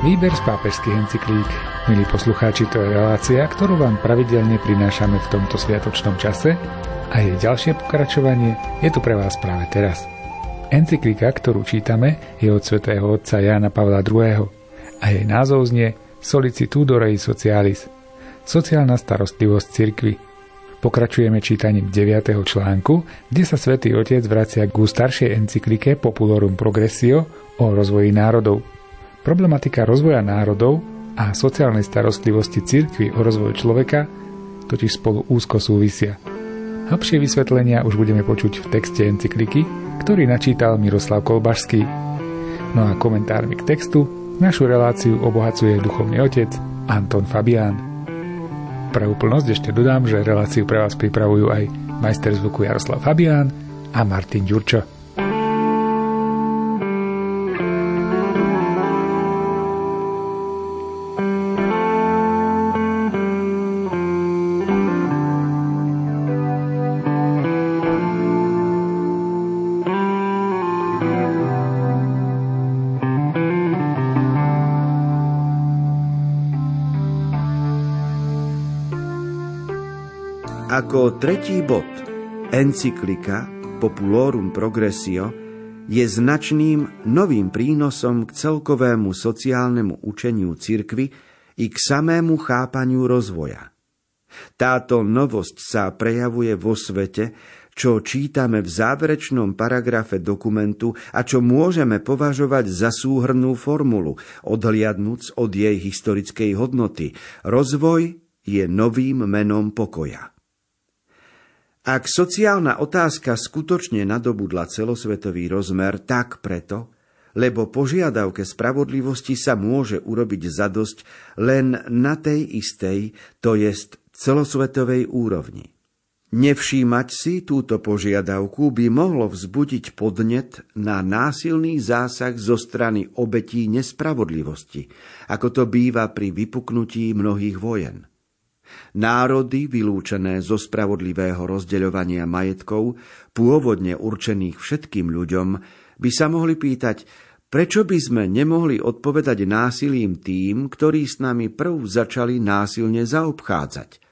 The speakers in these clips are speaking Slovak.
Výber z pápežských encyklík. Milí poslucháči, to je relácia, ktorú vám pravidelne prinášame v tomto sviatočnom čase a jej ďalšie pokračovanie je tu pre vás práve teraz. Encyklika, ktorú čítame, je od svätého otca Jána Pavla II. a jej názov znie Solicitudo Rei Socialis – sociálna starostlivosť cirkvy. Pokračujeme čítaním 9. článku, kde sa svätý Otec vracia k staršej encyklike Populorum Progressio o rozvoji národov – Problematika rozvoja národov a sociálnej starostlivosti cirkvi o rozvoj človeka totiž spolu úzko súvisia. Hĺbšie vysvetlenia už budeme počuť v texte encykliky, ktorý načítal Miroslav Kolbašský. No a komentármi k textu našu reláciu obohacuje duchovný otec Anton Fabián. Pre úplnosť ešte dodám, že reláciu pre vás pripravujú aj majster zvuku Jaroslav Fabián a Martin Ďurčo. Ako tretí bod, encyklika Populorum Progressio je značným novým prínosom k celkovému sociálnemu učeniu cirkvy i k samému chápaniu rozvoja. Táto novosť sa prejavuje vo svete, čo čítame v záverečnom paragrafe dokumentu a čo môžeme považovať za súhrnú formulu, odhliadnúc od jej historickej hodnoty. Rozvoj je novým menom pokoja. Ak sociálna otázka skutočne nadobudla celosvetový rozmer, tak preto, lebo požiadavke spravodlivosti sa môže urobiť zadosť len na tej istej, to jest celosvetovej úrovni. Nevšímať si túto požiadavku by mohlo vzbudiť podnet na násilný zásah zo strany obetí nespravodlivosti, ako to býva pri vypuknutí mnohých vojen. Národy vylúčené zo spravodlivého rozdeľovania majetkov, pôvodne určených všetkým ľuďom, by sa mohli pýtať, prečo by sme nemohli odpovedať násilím tým, ktorí s nami prv začali násilne zaobchádzať.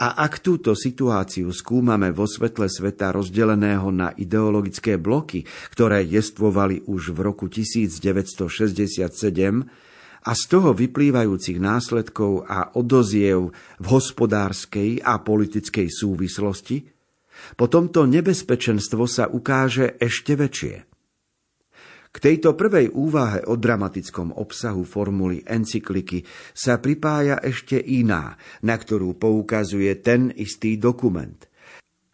A ak túto situáciu skúmame vo svetle sveta rozdeleného na ideologické bloky, ktoré jestvovali už v roku 1967, a z toho vyplývajúcich následkov a odoziev v hospodárskej a politickej súvislosti, potom to nebezpečenstvo sa ukáže ešte väčšie. K tejto prvej úvahe o dramatickom obsahu formuly encykliky sa pripája ešte iná, na ktorú poukazuje ten istý dokument –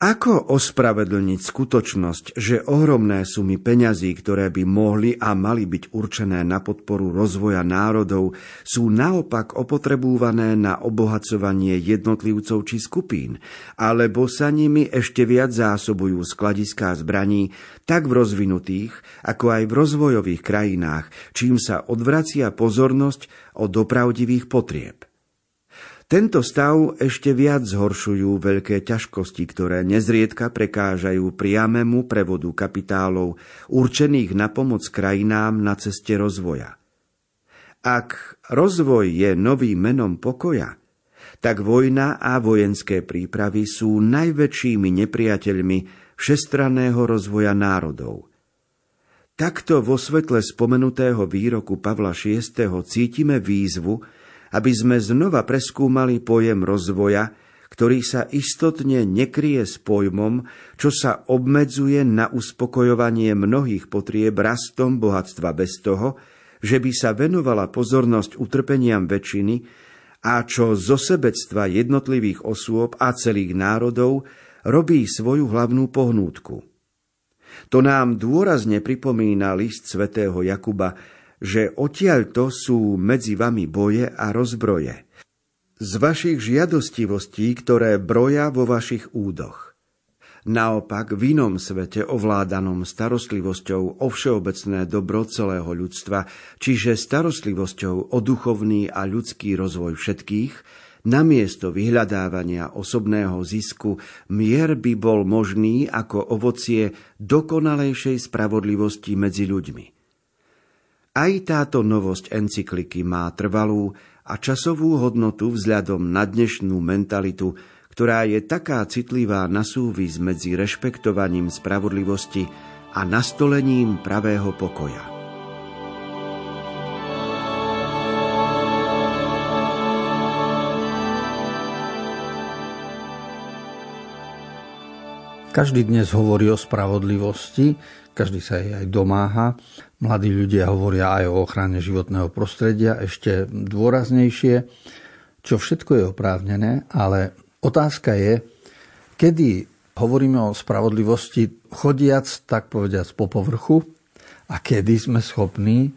ako ospravedlniť skutočnosť, že ohromné sumy peňazí, ktoré by mohli a mali byť určené na podporu rozvoja národov, sú naopak opotrebúvané na obohacovanie jednotlivcov či skupín, alebo sa nimi ešte viac zásobujú skladiská zbraní, tak v rozvinutých, ako aj v rozvojových krajinách, čím sa odvracia pozornosť od dopravdivých potrieb. Tento stav ešte viac zhoršujú veľké ťažkosti, ktoré nezriedka prekážajú priamému prevodu kapitálov určených na pomoc krajinám na ceste rozvoja. Ak rozvoj je novým menom pokoja, tak vojna a vojenské prípravy sú najväčšími nepriateľmi všestranného rozvoja národov. Takto vo svetle spomenutého výroku Pavla VI. cítime výzvu, aby sme znova preskúmali pojem rozvoja, ktorý sa istotne nekrie s pojmom, čo sa obmedzuje na uspokojovanie mnohých potrieb rastom bohatstva bez toho, že by sa venovala pozornosť utrpeniam väčšiny a čo zo sebectva jednotlivých osôb a celých národov robí svoju hlavnú pohnútku. To nám dôrazne pripomína list svätého Jakuba, že odtiaľto sú medzi vami boje a rozbroje. Z vašich žiadostivostí, ktoré broja vo vašich údoch. Naopak v inom svete ovládanom starostlivosťou o všeobecné dobro celého ľudstva, čiže starostlivosťou o duchovný a ľudský rozvoj všetkých, namiesto vyhľadávania osobného zisku, mier by bol možný ako ovocie dokonalejšej spravodlivosti medzi ľuďmi. Aj táto novosť encykliky má trvalú a časovú hodnotu vzhľadom na dnešnú mentalitu, ktorá je taká citlivá na súvis medzi rešpektovaním spravodlivosti a nastolením pravého pokoja. Každý dnes hovorí o spravodlivosti, každý sa jej aj domáha. Mladí ľudia hovoria aj o ochrane životného prostredia ešte dôraznejšie, čo všetko je oprávnené, ale otázka je, kedy hovoríme o spravodlivosti chodiac, tak povediac, po povrchu a kedy sme schopní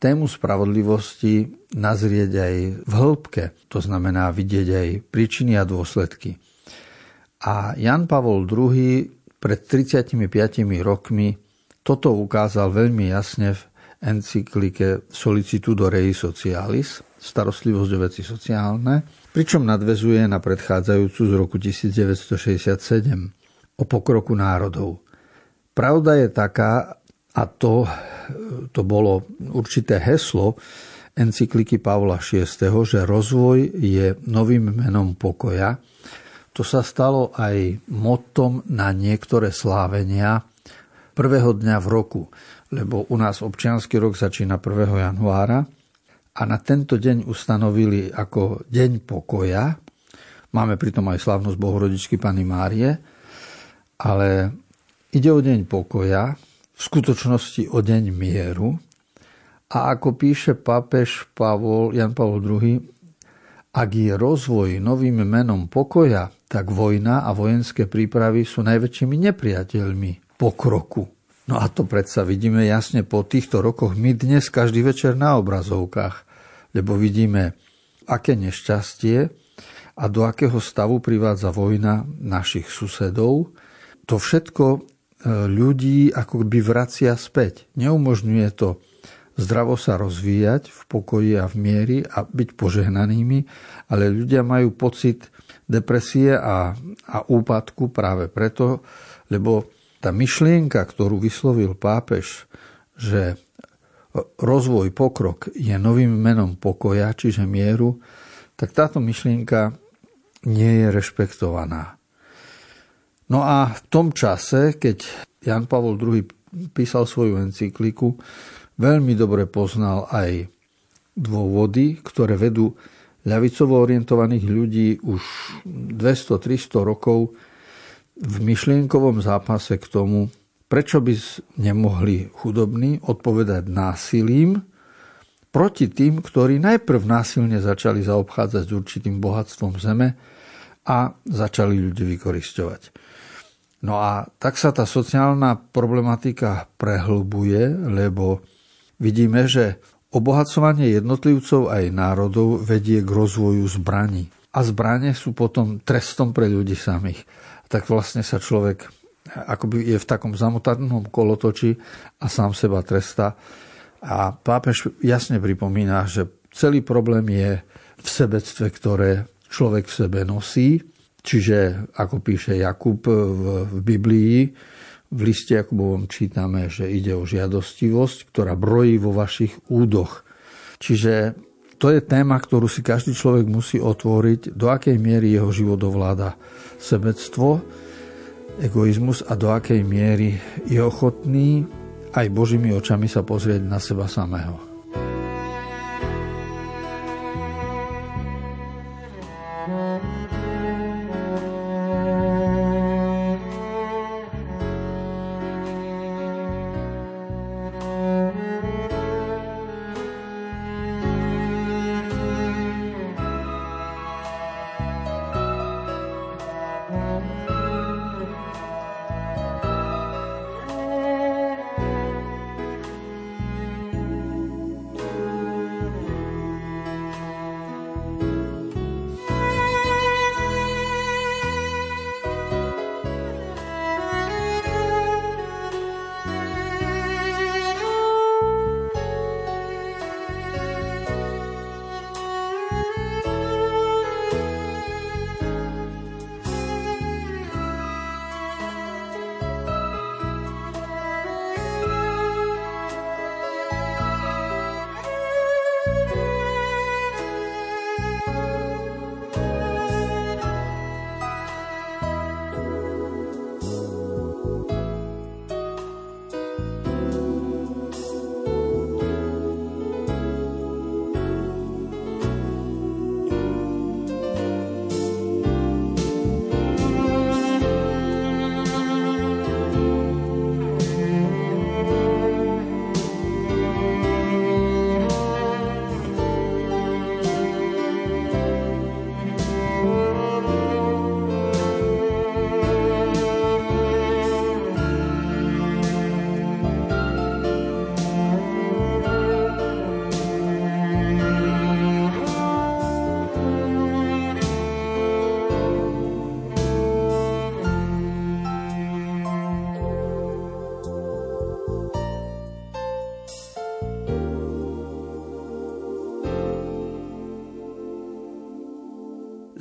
tému spravodlivosti nazrieť aj v hĺbke, to znamená vidieť aj príčiny a dôsledky. A Jan Pavol II pred 35 rokmi toto ukázal veľmi jasne v encyklike Solicitudo Rei Socialis, starostlivosť o veci sociálne, pričom nadvezuje na predchádzajúcu z roku 1967 o pokroku národov. Pravda je taká, a to, to bolo určité heslo encykliky Pavla VI, že rozvoj je novým menom pokoja, to sa stalo aj motom na niektoré slávenia prvého dňa v roku, lebo u nás občianský rok začína 1. januára a na tento deň ustanovili ako deň pokoja. Máme pritom aj slavnosť Bohorodičky Pany Márie, ale ide o deň pokoja, v skutočnosti o deň mieru. A ako píše pápež Pavol, Jan Pavol II, ak je rozvoj novým menom pokoja, tak vojna a vojenské prípravy sú najväčšími nepriateľmi pokroku. No a to predsa vidíme jasne po týchto rokoch my dnes každý večer na obrazovkách, lebo vidíme, aké nešťastie a do akého stavu privádza vojna našich susedov. To všetko e, ľudí ako by vracia späť. Neumožňuje to zdravo sa rozvíjať v pokoji a v miery a byť požehnanými, ale ľudia majú pocit depresie a, a úpadku práve preto, lebo tá myšlienka, ktorú vyslovil pápež, že rozvoj, pokrok je novým menom pokoja, čiže mieru, tak táto myšlienka nie je rešpektovaná. No a v tom čase, keď Jan Pavol II písal svoju encykliku, veľmi dobre poznal aj dôvody, ktoré vedú ľavicovo orientovaných ľudí už 200-300 rokov v myšlienkovom zápase k tomu, prečo by nemohli chudobní odpovedať násilím proti tým, ktorí najprv násilne začali zaobchádzať s určitým bohatstvom zeme a začali ľudí vykoristovať. No a tak sa tá sociálna problematika prehlbuje, lebo vidíme, že Obohacovanie jednotlivcov aj národov vedie k rozvoju zbraní. A zbranie sú potom trestom pre ľudí samých. Tak vlastne sa človek akoby je v takom zamotanom kolotoči a sám seba trestá. A pápež jasne pripomína, že celý problém je v sebectve, ktoré človek v sebe nosí. Čiže, ako píše Jakub v, Biblii, v liste Jakubovom čítame, že ide o žiadostivosť, ktorá brojí vo vašich údoch. Čiže to je téma, ktorú si každý človek musí otvoriť, do akej miery jeho život ovláda sebectvo, egoizmus a do akej miery je ochotný aj Božími očami sa pozrieť na seba samého.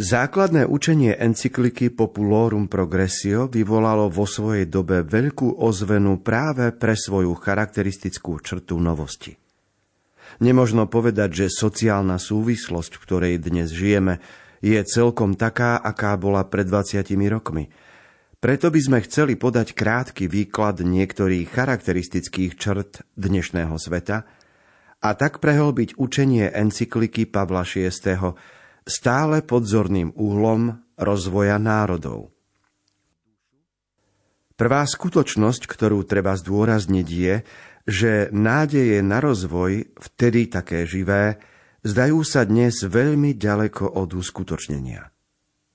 Základné učenie encykliky Populorum Progressio vyvolalo vo svojej dobe veľkú ozvenu práve pre svoju charakteristickú črtu novosti. Nemožno povedať, že sociálna súvislosť, v ktorej dnes žijeme, je celkom taká, aká bola pred 20 rokmi. Preto by sme chceli podať krátky výklad niektorých charakteristických črt dnešného sveta a tak prehlbiť učenie encykliky Pavla VI stále pod zorným úhlom rozvoja národov. Prvá skutočnosť, ktorú treba zdôrazniť, je, že nádeje na rozvoj, vtedy také živé, zdajú sa dnes veľmi ďaleko od uskutočnenia.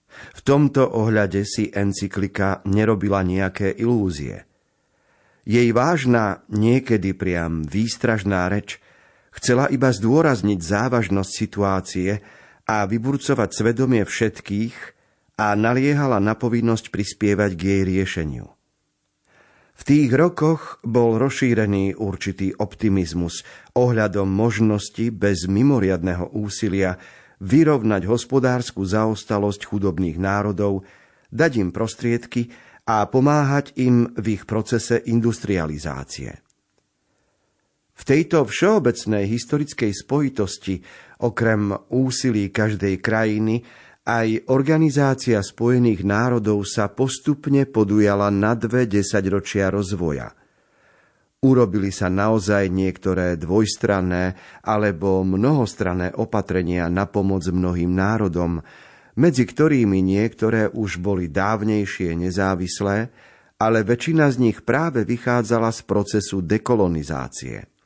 V tomto ohľade si encyklika nerobila nejaké ilúzie. Jej vážna, niekedy priam výstražná reč chcela iba zdôrazniť závažnosť situácie, a vyburcovať svedomie všetkých a naliehala na povinnosť prispievať k jej riešeniu. V tých rokoch bol rozšírený určitý optimizmus ohľadom možnosti bez mimoriadného úsilia vyrovnať hospodárskú zaostalosť chudobných národov, dať im prostriedky a pomáhať im v ich procese industrializácie. V tejto všeobecnej historickej spojitosti, okrem úsilí každej krajiny, aj Organizácia spojených národov sa postupne podujala na dve desaťročia rozvoja. Urobili sa naozaj niektoré dvojstranné alebo mnohostranné opatrenia na pomoc mnohým národom, medzi ktorými niektoré už boli dávnejšie nezávislé, ale väčšina z nich práve vychádzala z procesu dekolonizácie.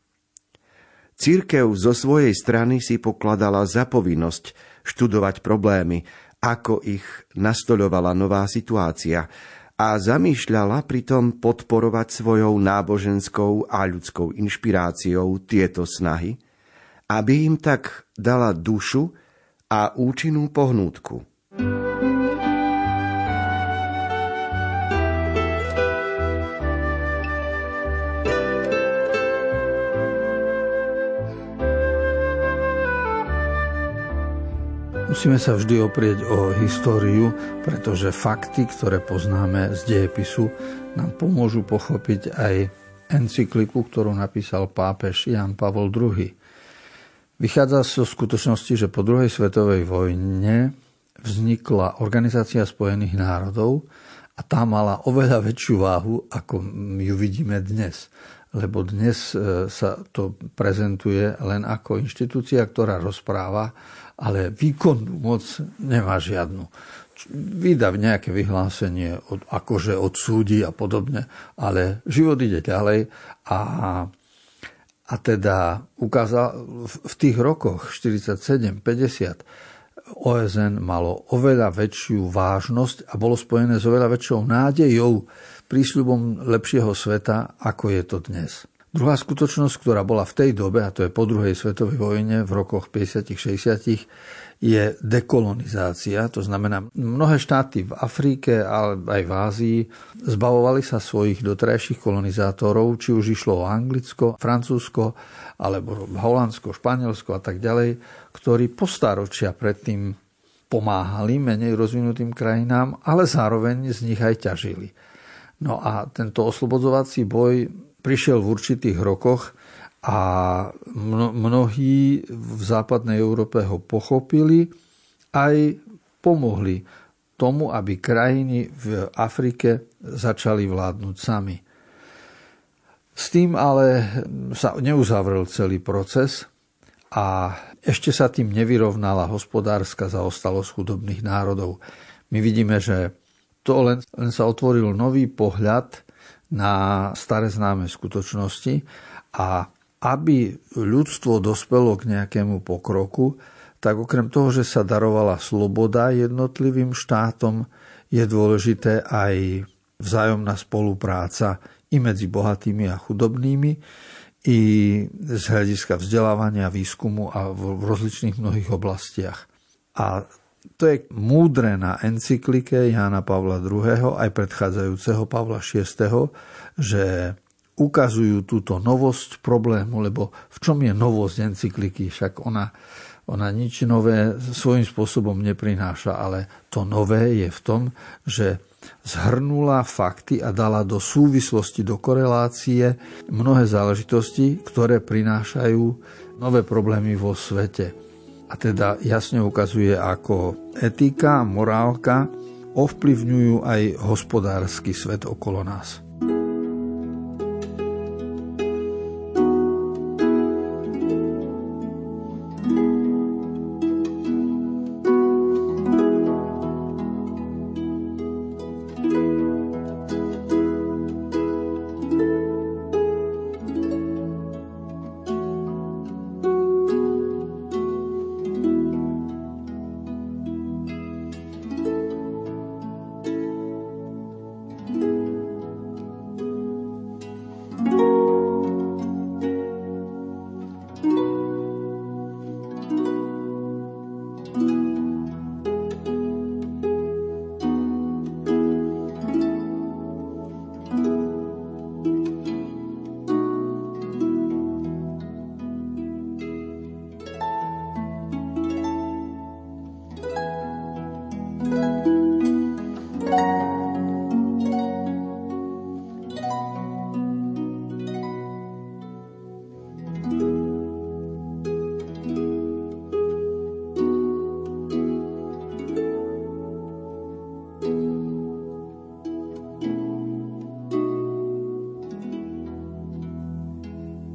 Církev zo svojej strany si pokladala za povinnosť študovať problémy, ako ich nastoľovala nová situácia a zamýšľala pritom podporovať svojou náboženskou a ľudskou inšpiráciou tieto snahy, aby im tak dala dušu a účinnú pohnútku. Musíme sa vždy oprieť o históriu, pretože fakty, ktoré poznáme z dejepisu, nám pomôžu pochopiť aj encykliku, ktorú napísal pápež Jan Pavol II. Vychádza zo skutočnosti, že po druhej svetovej vojne vznikla Organizácia spojených národov a tá mala oveľa väčšiu váhu, ako ju vidíme dnes. Lebo dnes e, sa to prezentuje len ako inštitúcia, ktorá rozpráva ale výkonnú moc nemá žiadnu. Vydá nejaké vyhlásenie, akože od súdi a podobne, ale život ide ďalej a, a teda ukázal v tých rokoch 47-50 OSN malo oveľa väčšiu vážnosť a bolo spojené s oveľa väčšou nádejou, prísľubom lepšieho sveta, ako je to dnes. Druhá skutočnosť, ktorá bola v tej dobe, a to je po druhej svetovej vojne v rokoch 50-60, je dekolonizácia. To znamená, mnohé štáty v Afrike, ale aj v Ázii zbavovali sa svojich doterajších kolonizátorov, či už išlo o Anglicko, Francúzsko, alebo Holandsko, Španielsko a tak ďalej, ktorí po staročia predtým pomáhali menej rozvinutým krajinám, ale zároveň z nich aj ťažili. No a tento oslobodzovací boj prišiel v určitých rokoch a mnohí v západnej Európe ho pochopili aj pomohli tomu, aby krajiny v Afrike začali vládnuť sami. S tým ale sa neuzavrel celý proces a ešte sa tým nevyrovnala hospodárska zaostalosť chudobných národov. My vidíme, že to len, len sa otvoril nový pohľad na staré známe skutočnosti a aby ľudstvo dospelo k nejakému pokroku, tak okrem toho, že sa darovala sloboda jednotlivým štátom, je dôležité aj vzájomná spolupráca i medzi bohatými a chudobnými, i z hľadiska vzdelávania, výskumu a v rozličných mnohých oblastiach. A to je múdre na encyklike Jána Pavla II. aj predchádzajúceho Pavla VI., že ukazujú túto novosť problému, lebo v čom je novosť encykliky? Však ona Ona nič nové svojím spôsobom neprináša, ale to nové je v tom, že zhrnula fakty a dala do súvislosti, do korelácie mnohé záležitosti, ktoré prinášajú nové problémy vo svete. A teda jasne ukazuje, ako etika, morálka ovplyvňujú aj hospodársky svet okolo nás.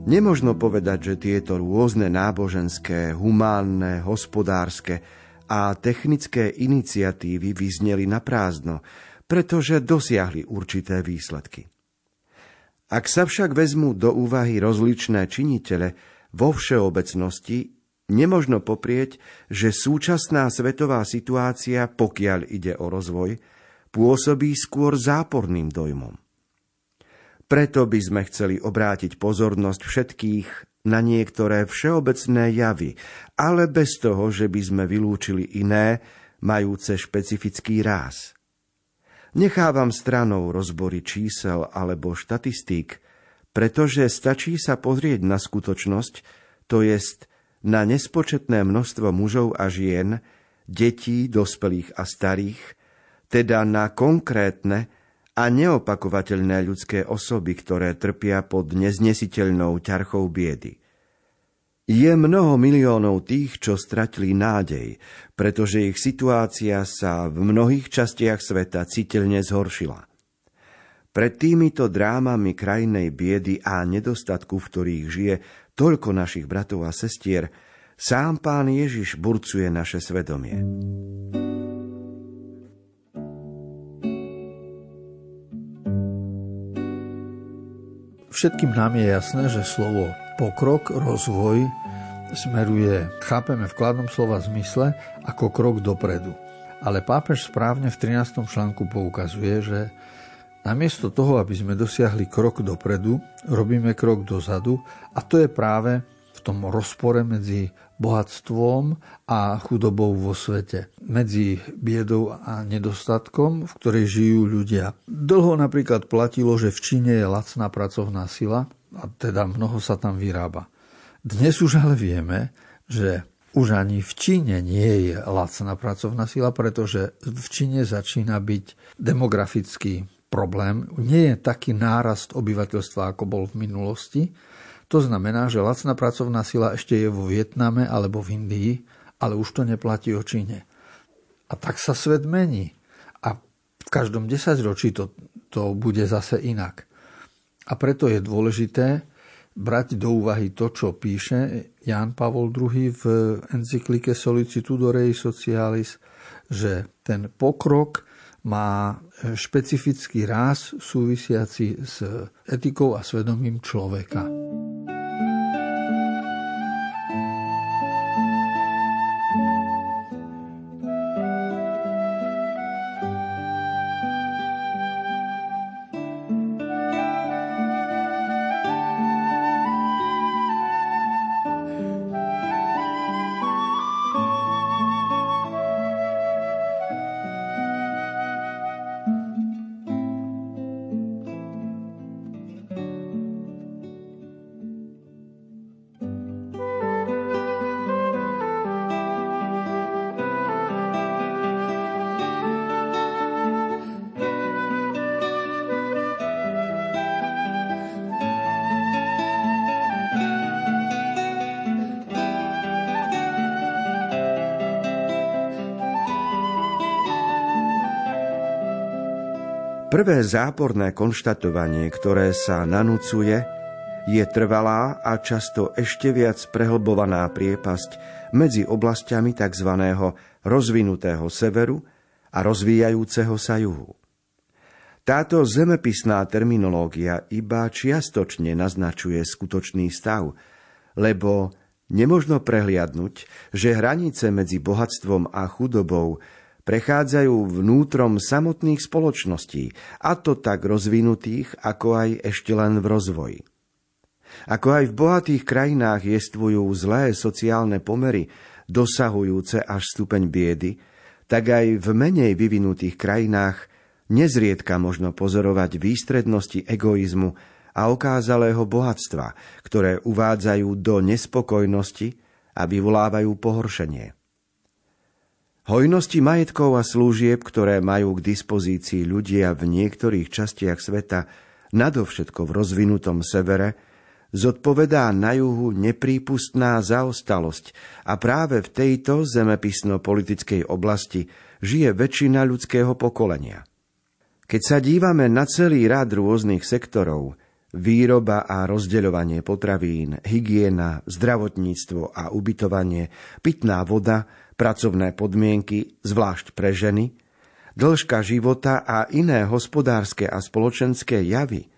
Nemožno povedať, že tieto rôzne náboženské, humánne, hospodárske a technické iniciatívy vyzneli na prázdno, pretože dosiahli určité výsledky. Ak sa však vezmú do úvahy rozličné činitele vo všeobecnosti, nemožno poprieť, že súčasná svetová situácia, pokiaľ ide o rozvoj, pôsobí skôr záporným dojmom. Preto by sme chceli obrátiť pozornosť všetkých na niektoré všeobecné javy, ale bez toho, že by sme vylúčili iné, majúce špecifický ráz. Nechávam stranou rozbory čísel alebo štatistík, pretože stačí sa pozrieť na skutočnosť, to jest na nespočetné množstvo mužov a žien, detí, dospelých a starých, teda na konkrétne, a neopakovateľné ľudské osoby, ktoré trpia pod neznesiteľnou ťarchou biedy. Je mnoho miliónov tých, čo stratili nádej, pretože ich situácia sa v mnohých častiach sveta citeľne zhoršila. Pred týmito drámami krajnej biedy a nedostatku, v ktorých žije toľko našich bratov a sestier, sám pán Ježiš burcuje naše svedomie. Všetkým nám je jasné, že slovo pokrok, rozvoj smeruje, chápeme v kladnom slova zmysle, ako krok dopredu. Ale pápež správne v 13. článku poukazuje, že namiesto toho, aby sme dosiahli krok dopredu, robíme krok dozadu a to je práve v tom rozpore medzi bohatstvom a chudobou vo svete. Medzi biedou a nedostatkom, v ktorej žijú ľudia. Dlho napríklad platilo, že v Číne je lacná pracovná sila a teda mnoho sa tam vyrába. Dnes už ale vieme, že už ani v Číne nie je lacná pracovná sila, pretože v Číne začína byť demografický problém. Nie je taký nárast obyvateľstva, ako bol v minulosti to znamená, že lacná pracovná sila ešte je vo Vietname alebo v Indii, ale už to neplatí o Číne. A tak sa svet mení. A v každom desaťročí to, to bude zase inak. A preto je dôležité brať do úvahy to, čo píše Jan Pavol II v encyklike Solicitudo Rei Socialis, že ten pokrok má špecifický ráz súvisiaci s etikou a svedomím človeka. Prvé záporné konštatovanie, ktoré sa nanúcuje, je trvalá a často ešte viac prehlbovaná priepasť medzi oblastiami tzv. rozvinutého severu a rozvíjajúceho sa juhu. Táto zemepisná terminológia iba čiastočne naznačuje skutočný stav, lebo nemožno prehliadnúť, že hranice medzi bohatstvom a chudobou prechádzajú vnútrom samotných spoločností, a to tak rozvinutých, ako aj ešte len v rozvoji. Ako aj v bohatých krajinách jestvujú zlé sociálne pomery, dosahujúce až stupeň biedy, tak aj v menej vyvinutých krajinách nezriedka možno pozorovať výstrednosti egoizmu a okázalého bohatstva, ktoré uvádzajú do nespokojnosti a vyvolávajú pohoršenie. Hojnosti majetkov a služieb, ktoré majú k dispozícii ľudia v niektorých častiach sveta, nadovšetko v rozvinutom severe, zodpovedá na juhu neprípustná zaostalosť a práve v tejto zemepisno-politickej oblasti žije väčšina ľudského pokolenia. Keď sa dívame na celý rad rôznych sektorov, výroba a rozdeľovanie potravín, hygiena, zdravotníctvo a ubytovanie, pitná voda, pracovné podmienky, zvlášť pre ženy, dĺžka života a iné hospodárske a spoločenské javy.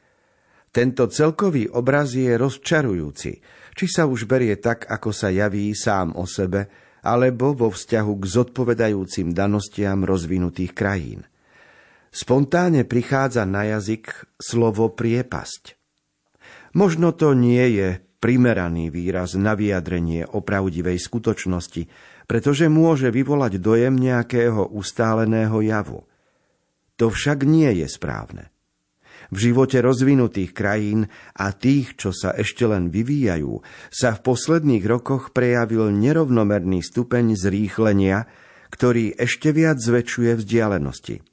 Tento celkový obraz je rozčarujúci, či sa už berie tak, ako sa javí sám o sebe, alebo vo vzťahu k zodpovedajúcim danostiam rozvinutých krajín. Spontánne prichádza na jazyk slovo priepasť. Možno to nie je primeraný výraz na vyjadrenie o pravdivej skutočnosti, pretože môže vyvolať dojem nejakého ustáleného javu. To však nie je správne. V živote rozvinutých krajín a tých, čo sa ešte len vyvíjajú, sa v posledných rokoch prejavil nerovnomerný stupeň zrýchlenia, ktorý ešte viac zväčšuje vzdialenosti.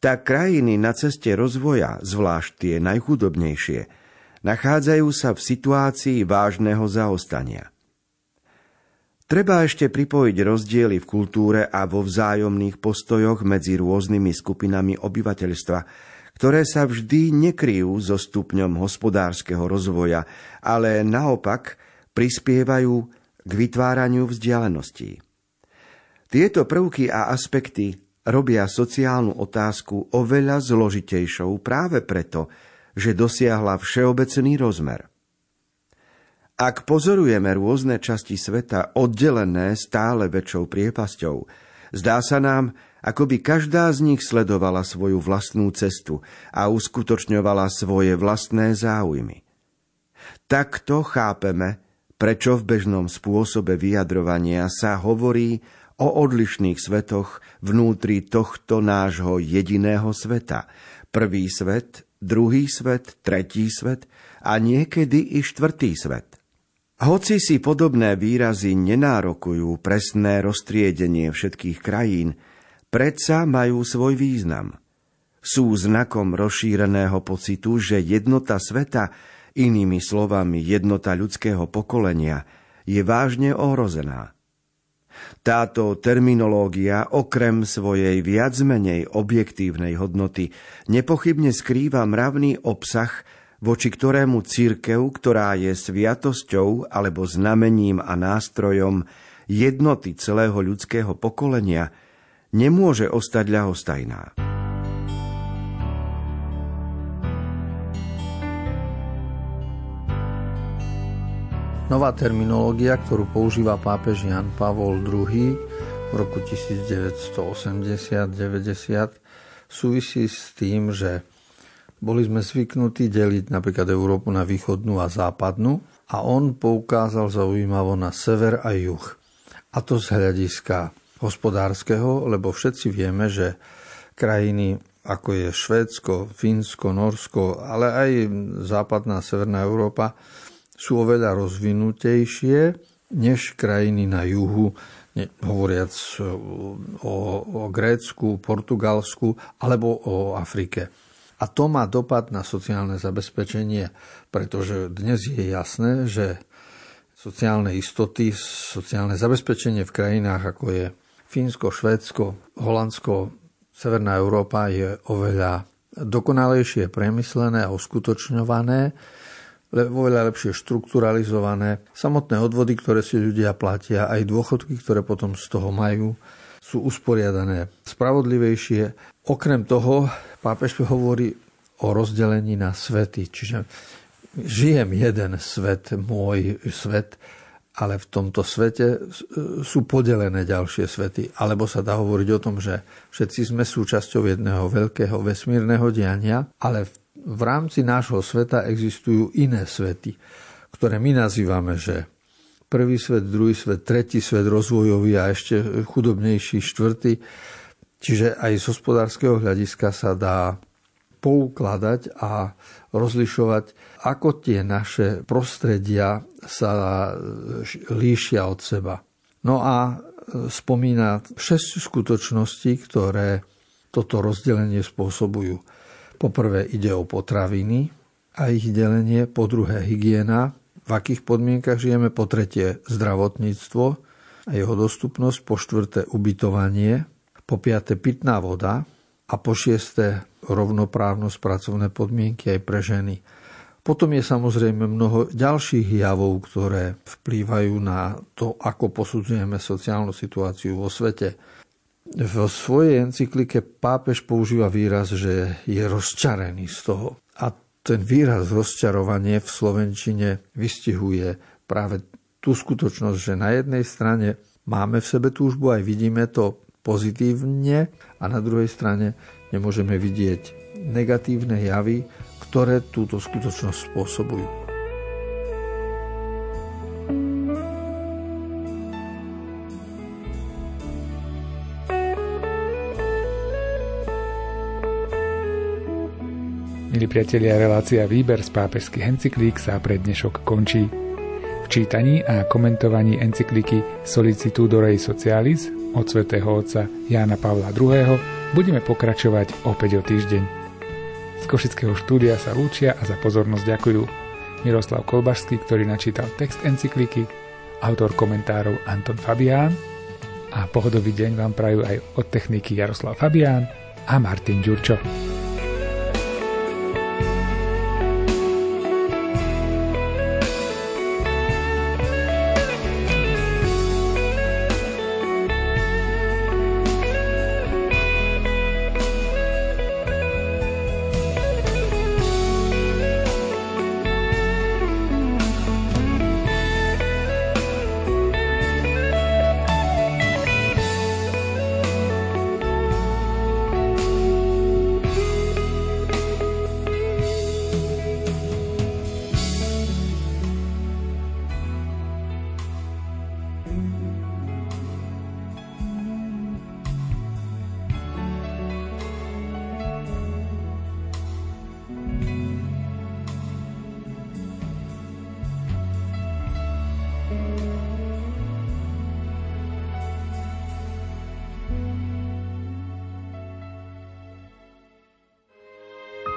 Tak krajiny na ceste rozvoja, zvlášť tie najchudobnejšie, nachádzajú sa v situácii vážneho zaostania. Treba ešte pripojiť rozdiely v kultúre a vo vzájomných postojoch medzi rôznymi skupinami obyvateľstva, ktoré sa vždy nekryjú so stupňom hospodárskeho rozvoja, ale naopak prispievajú k vytváraniu vzdialeností. Tieto prvky a aspekty robia sociálnu otázku oveľa zložitejšou práve preto, že dosiahla všeobecný rozmer. Ak pozorujeme rôzne časti sveta oddelené stále väčšou priepasťou, zdá sa nám, ako by každá z nich sledovala svoju vlastnú cestu a uskutočňovala svoje vlastné záujmy. Takto chápeme, prečo v bežnom spôsobe vyjadrovania sa hovorí o odlišných svetoch vnútri tohto nášho jediného sveta. Prvý svet, druhý svet, tretí svet a niekedy i štvrtý svet. Hoci si podobné výrazy nenárokujú presné roztriedenie všetkých krajín, predsa majú svoj význam. Sú znakom rozšíreného pocitu, že jednota sveta, inými slovami jednota ľudského pokolenia, je vážne ohrozená. Táto terminológia okrem svojej viac menej objektívnej hodnoty nepochybne skrýva mravný obsah voči ktorému církev, ktorá je sviatosťou alebo znamením a nástrojom jednoty celého ľudského pokolenia, nemôže ostať ľahostajná. Nová terminológia, ktorú používa pápež Jan Pavol II v roku 1980-90, súvisí s tým, že boli sme zvyknutí deliť napríklad Európu na východnú a západnú a on poukázal zaujímavo na sever a juh. A to z hľadiska hospodárskeho, lebo všetci vieme, že krajiny ako je Švédsko, Fínsko, Norsko, ale aj západná severná Európa sú oveľa rozvinutejšie než krajiny na juhu, hovoriac o, o Grécku, Portugalsku alebo o Afrike. A to má dopad na sociálne zabezpečenie, pretože dnes je jasné, že sociálne istoty, sociálne zabezpečenie v krajinách ako je Fínsko, Švédsko, Holandsko, Severná Európa je oveľa dokonalejšie premyslené a uskutočňované, oveľa lepšie štrukturalizované. Samotné odvody, ktoré si ľudia platia, aj dôchodky, ktoré potom z toho majú, sú usporiadané spravodlivejšie. Okrem toho, pápež hovorí o rozdelení na svety, čiže žijem jeden svet, môj svet, ale v tomto svete sú podelené ďalšie svety. Alebo sa dá hovoriť o tom, že všetci sme súčasťou jedného veľkého vesmírneho diania, ale v rámci nášho sveta existujú iné svety, ktoré my nazývame, že prvý svet, druhý svet, tretí svet rozvojový a ešte chudobnejší štvrtý. Čiže aj z hospodárskeho hľadiska sa dá poukladať a rozlišovať, ako tie naše prostredia sa líšia od seba. No a spomína šesť skutočností, ktoré toto rozdelenie spôsobujú. Poprvé ide o potraviny a ich delenie, po druhé hygiena, v akých podmienkach žijeme, po tretie zdravotníctvo a jeho dostupnosť, po štvrté ubytovanie, po piaté pitná voda a po šiesté rovnoprávnosť pracovné podmienky aj pre ženy. Potom je samozrejme mnoho ďalších javov, ktoré vplývajú na to, ako posudzujeme sociálnu situáciu vo svete. Vo svojej encyklike pápež používa výraz, že je rozčarený z toho. A ten výraz rozčarovanie v Slovenčine vystihuje práve tú skutočnosť, že na jednej strane máme v sebe túžbu, aj vidíme to pozitívne a na druhej strane nemôžeme vidieť negatívne javy, ktoré túto skutočnosť spôsobujú. Milí priatelia, relácia Výber z pápežských encyklík sa pre dnešok končí. V čítaní a komentovaní encykliky Solicitudo Rei Socialis od svätého otca Jána Pavla II. budeme pokračovať opäť o týždeň. Z Košického štúdia sa lúčia a za pozornosť ďakujú Miroslav Kolbašský, ktorý načítal text encykliky, autor komentárov Anton Fabián a pohodový deň vám prajú aj od techniky Jaroslav Fabián a Martin Ďurčo.